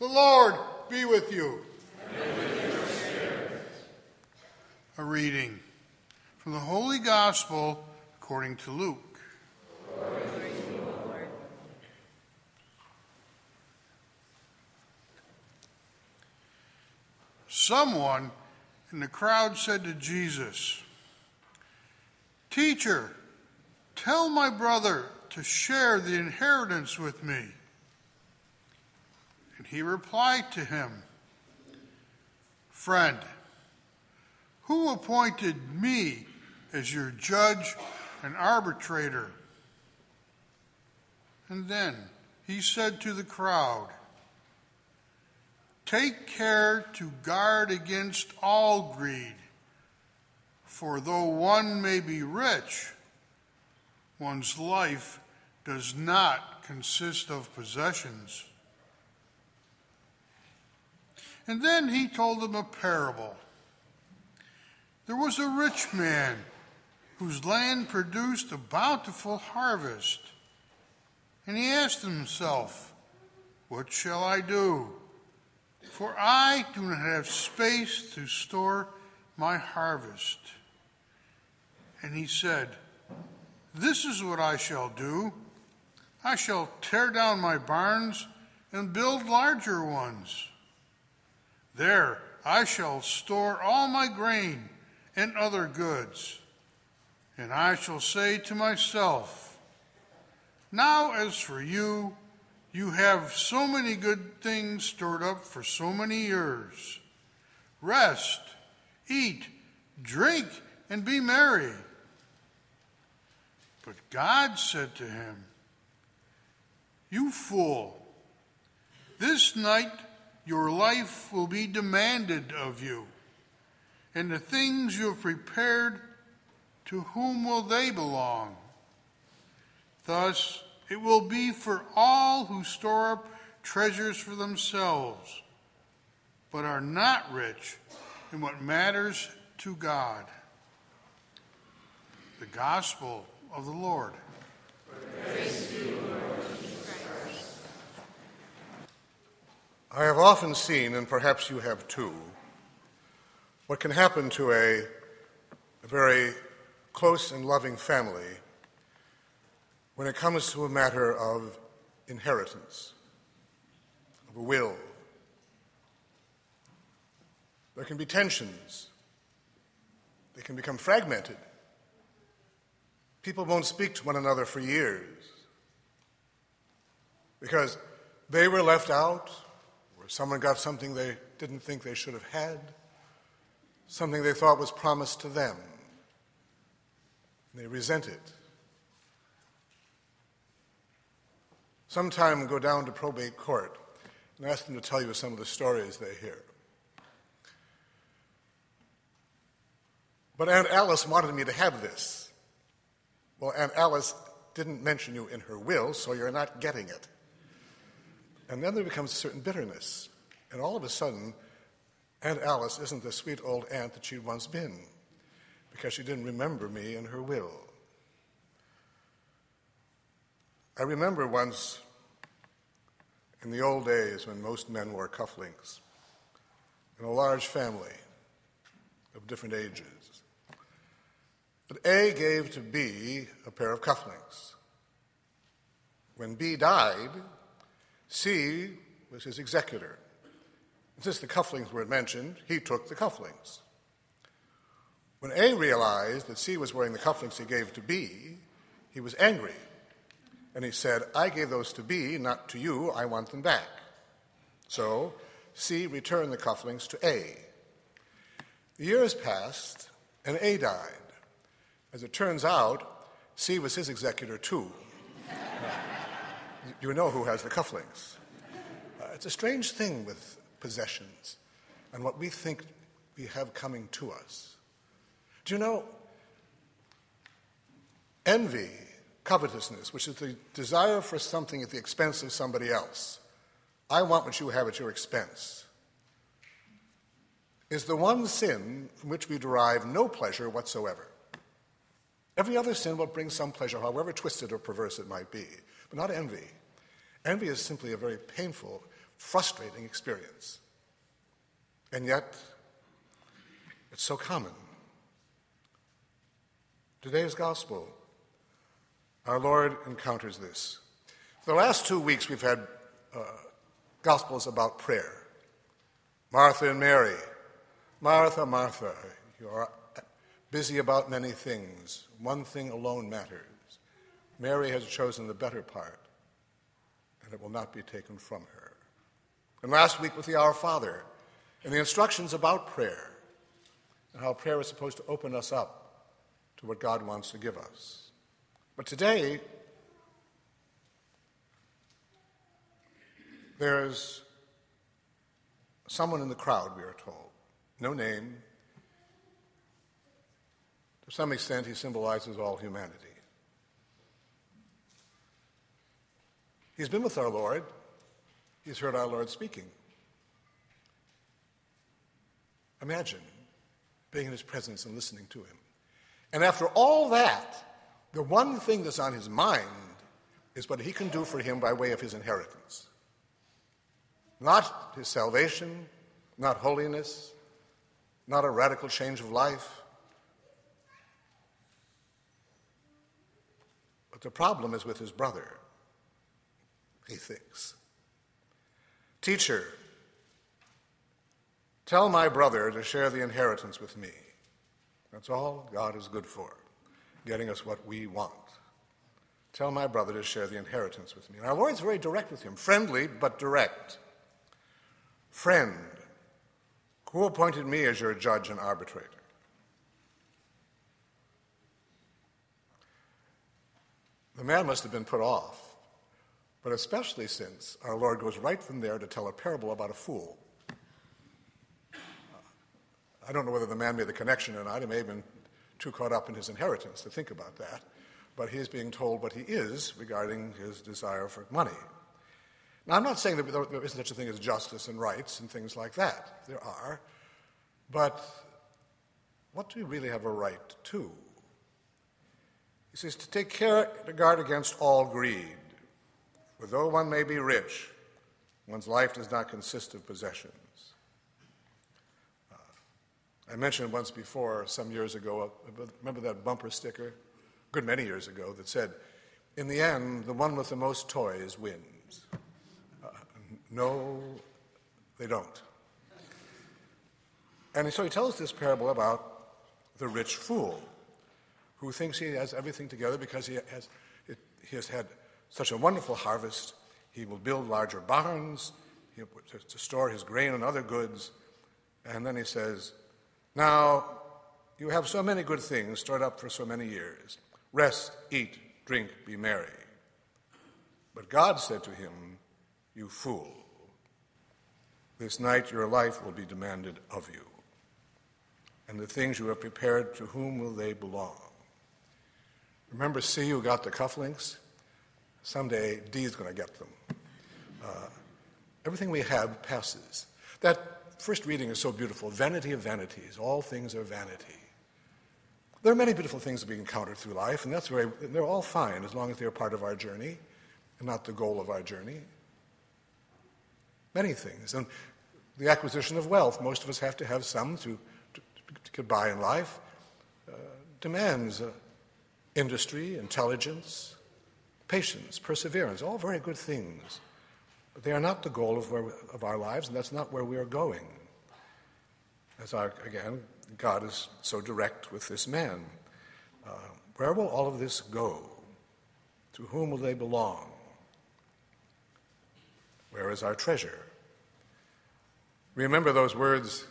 The Lord be with you. A reading from the Holy Gospel according to Luke. Someone in the crowd said to Jesus, Teacher, tell my brother to share the inheritance with me. And he replied to him, Friend, who appointed me as your judge and arbitrator? And then he said to the crowd, Take care to guard against all greed, for though one may be rich, one's life does not consist of possessions. And then he told them a parable. There was a rich man whose land produced a bountiful harvest. And he asked himself, What shall I do? For I do not have space to store my harvest. And he said, This is what I shall do. I shall tear down my barns and build larger ones. There I shall store all my grain and other goods. And I shall say to myself, Now as for you, you have so many good things stored up for so many years. Rest, eat, drink, and be merry. But God said to him, You fool, this night your life will be demanded of you, and the things you have prepared, to whom will they belong? Thus, it will be for all who store up treasures for themselves, but are not rich in what matters to God. The Gospel of the Lord. I have often seen, and perhaps you have too, what can happen to a, a very close and loving family when it comes to a matter of inheritance, of a will. There can be tensions, they can become fragmented. People won't speak to one another for years because they were left out, or someone got something they didn't think they should have had, something they thought was promised to them. They resent it. Sometime go down to probate court and ask them to tell you some of the stories they hear. But Aunt Alice wanted me to have this. Well, Aunt Alice didn't mention you in her will, so you're not getting it. And then there becomes a certain bitterness. And all of a sudden, Aunt Alice isn't the sweet old aunt that she'd once been because she didn't remember me in her will. I remember once in the old days when most men wore cufflinks in a large family of different ages. that A gave to B a pair of cufflinks. When B died, C was his executor. And Since the cufflinks were mentioned, he took the cufflinks. When A realized that C was wearing the cufflinks he gave to B, he was angry and he said, I gave those to B, not to you. I want them back. So C returned the cufflinks to A. The years passed, and A died. As it turns out, C was his executor too. You know who has the cufflinks. Uh, it's a strange thing with possessions and what we think we have coming to us. Do you know, envy covetousness, which is the desire for something at the expense of somebody else. I want what you have at your expense. Is the one sin from which we derive no pleasure whatsoever. Every other sin will bring some pleasure, however twisted or perverse it might be, but not envy. Envy is simply a very painful, frustrating experience. And yet, it's so common. Today's gospel, our Lord encounters this. For the last two weeks, we've had uh, gospels about prayer. Martha and Mary. Martha, Martha, you're busy about many things. One thing alone matters. Mary has chosen the better part, and it will not be taken from her. And last week with the Our Father and the instructions about prayer and how prayer is supposed to open us up to what God wants to give us. But today, there's someone in the crowd, we are told. No name. To some extent, he symbolizes all humanity. He's been with our Lord, he's heard our Lord speaking. Imagine being in his presence and listening to him. And after all that, the one thing that's on his mind is what he can do for him by way of his inheritance. Not his salvation, not holiness, not a radical change of life. But the problem is with his brother, he thinks. Teacher, tell my brother to share the inheritance with me. That's all God is good for, getting us what we want. Tell my brother to share the inheritance with me. And our Lord's very direct with him, friendly but direct. Friend, who appointed me as your judge and arbitrator? The man must have been put off, but especially since our Lord goes right from there to tell a parable about a fool. I don't know whether the man made the connection or not. He may have been too caught up in his inheritance to think about that. But he is being told what he is regarding his desire for money. Now, I'm not saying that there isn't such a thing as justice and rights and things like that. There are. But what do we really have a right to? He says to take care to guard against all greed. For though one may be rich, one's life does not consist of possessions. Uh, I mentioned once before, some years ago, uh, remember that bumper sticker? A good many years ago, that said, In the end, the one with the most toys wins. No, they don't. And so he tells this parable about the rich fool who thinks he has everything together because he has, he has had such a wonderful harvest. He will build larger barns to, to store his grain and other goods. And then he says, Now you have so many good things stored up for so many years. Rest, eat, drink, be merry. But God said to him, You fool. This night your life will be demanded of you. And the things you have prepared, to whom will they belong? Remember C, who got the cufflinks? Someday D is going to get them. Uh, everything we have passes. That first reading is so beautiful. Vanity of vanities. All things are vanity. There are many beautiful things that we encounter through life, and that's very, they're all fine as long as they're part of our journey and not the goal of our journey many things. And the acquisition of wealth, most of us have to have some to, to, to get by in life, uh, demands uh, industry, intelligence, patience, perseverance, all very good things. But they are not the goal of, where, of our lives, and that's not where we are going. As our, again, God is so direct with this man. Uh, where will all of this go? To whom will they belong? Where is our treasure? Remember those words.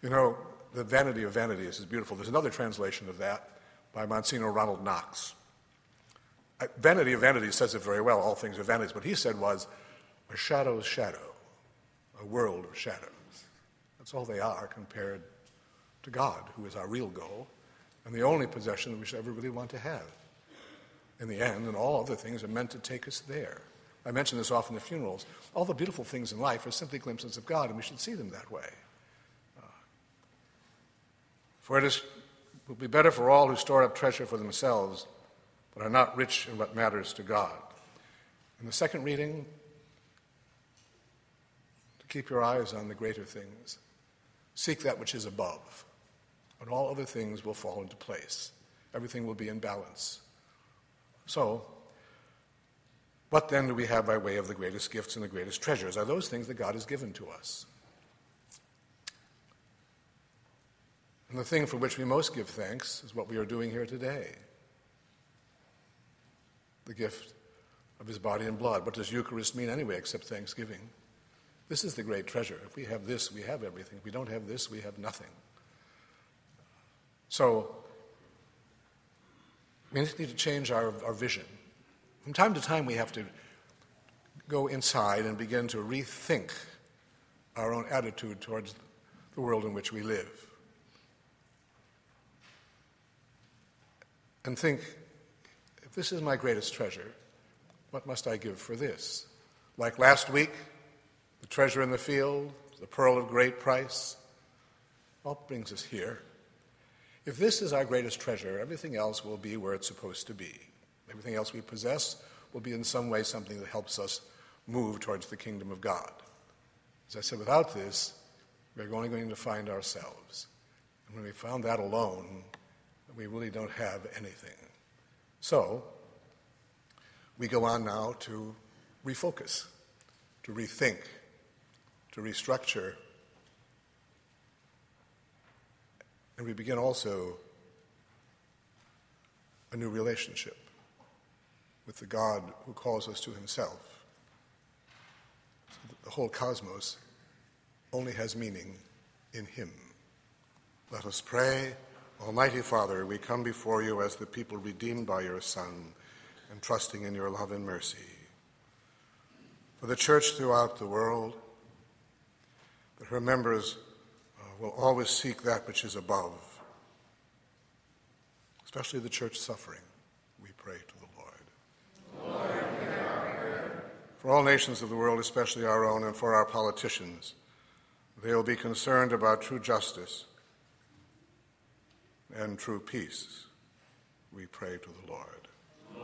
You know, the vanity of vanities is beautiful. There's another translation of that by Monsignor Ronald Knox. Vanity of vanities says it very well, all things are vanities. What he said was a shadow's shadow, a world of shadows. That's all they are compared to God, who is our real goal and the only possession we should ever really want to have. In the end, and all other things are meant to take us there. I mention this often at funerals. All the beautiful things in life are simply glimpses of God, and we should see them that way. Uh, for it is, will be better for all who store up treasure for themselves, but are not rich in what matters to God. In the second reading, to keep your eyes on the greater things. Seek that which is above, and all other things will fall into place. Everything will be in balance. So, what then do we have by way of the greatest gifts and the greatest treasures? Are those things that God has given to us? And the thing for which we most give thanks is what we are doing here today the gift of his body and blood. What does Eucharist mean anyway except thanksgiving? This is the great treasure. If we have this, we have everything. If we don't have this, we have nothing. So, we need to change our, our vision. From time to time, we have to go inside and begin to rethink our own attitude towards the world in which we live. And think this is my greatest treasure, what must I give for this? Like last week, the treasure in the field, the pearl of great price. What brings us here? If this is our greatest treasure, everything else will be where it's supposed to be. Everything else we possess will be in some way something that helps us move towards the kingdom of God. As I said, without this, we're only going to find ourselves. And when we found that alone, we really don't have anything. So, we go on now to refocus, to rethink, to restructure. And we begin also a new relationship with the God who calls us to himself. So the whole cosmos only has meaning in him. Let us pray. Almighty Father, we come before you as the people redeemed by your Son and trusting in your love and mercy. For the church throughout the world, that her members uh, will always seek that which is above, especially the church suffering, we pray to the Lord. Lord for all nations of the world, especially our own, and for our politicians. They will be concerned about true justice and true peace. We pray to the Lord.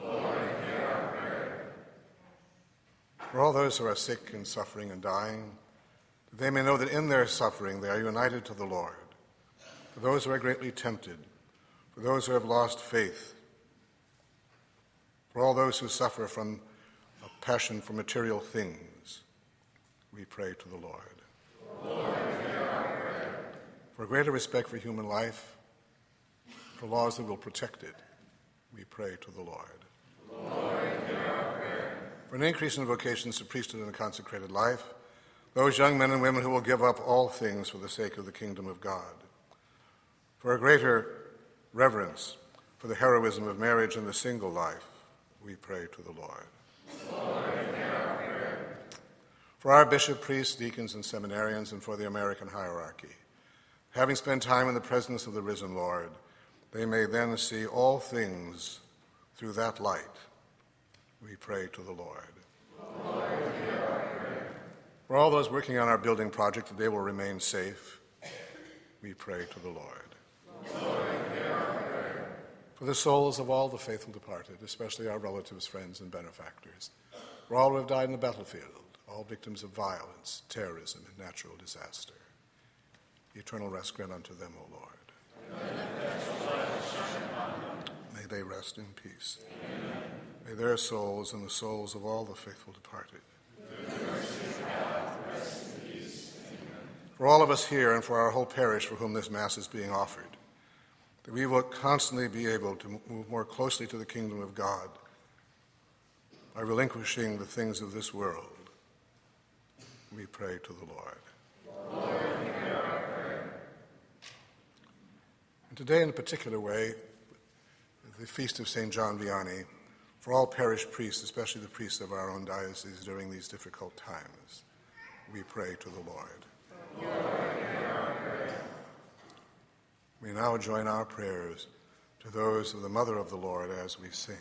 Lord for all those who are sick and suffering and dying, that they may know that in their suffering they are united to the Lord. For those who are greatly tempted, for those who have lost faith, for all those who suffer from a passion for material things, we pray to the Lord. Lord for greater respect for human life, for laws that will protect it, we pray to the Lord. Lord for an increase in vocations to priesthood and a consecrated life, those young men and women who will give up all things for the sake of the kingdom of God, for a greater reverence for the heroism of marriage and the single life, we pray to the Lord. Lord for our bishop, priests, deacons, and seminarians, and for the American hierarchy, having spent time in the presence of the risen Lord, they may then see all things through that light. We pray to the Lord. Lord for all those working on our building project, that they will remain safe, we pray to the Lord. Lord for the souls of all the faithful departed, especially our relatives, friends, and benefactors, for all who have died in the battlefield, all victims of violence, terrorism, and natural disaster. Eternal rest grant unto them, O Lord. May they rest in peace. Amen. May their souls and the souls of all the faithful departed. For all of us here and for our whole parish for whom this Mass is being offered, that we will constantly be able to move more closely to the kingdom of God by relinquishing the things of this world. We pray to the Lord. Lord and today, in a particular way, the feast of St. John Vianney, for all parish priests, especially the priests of our own diocese during these difficult times, we pray to the Lord. Lord we now join our prayers to those of the Mother of the Lord as we sing.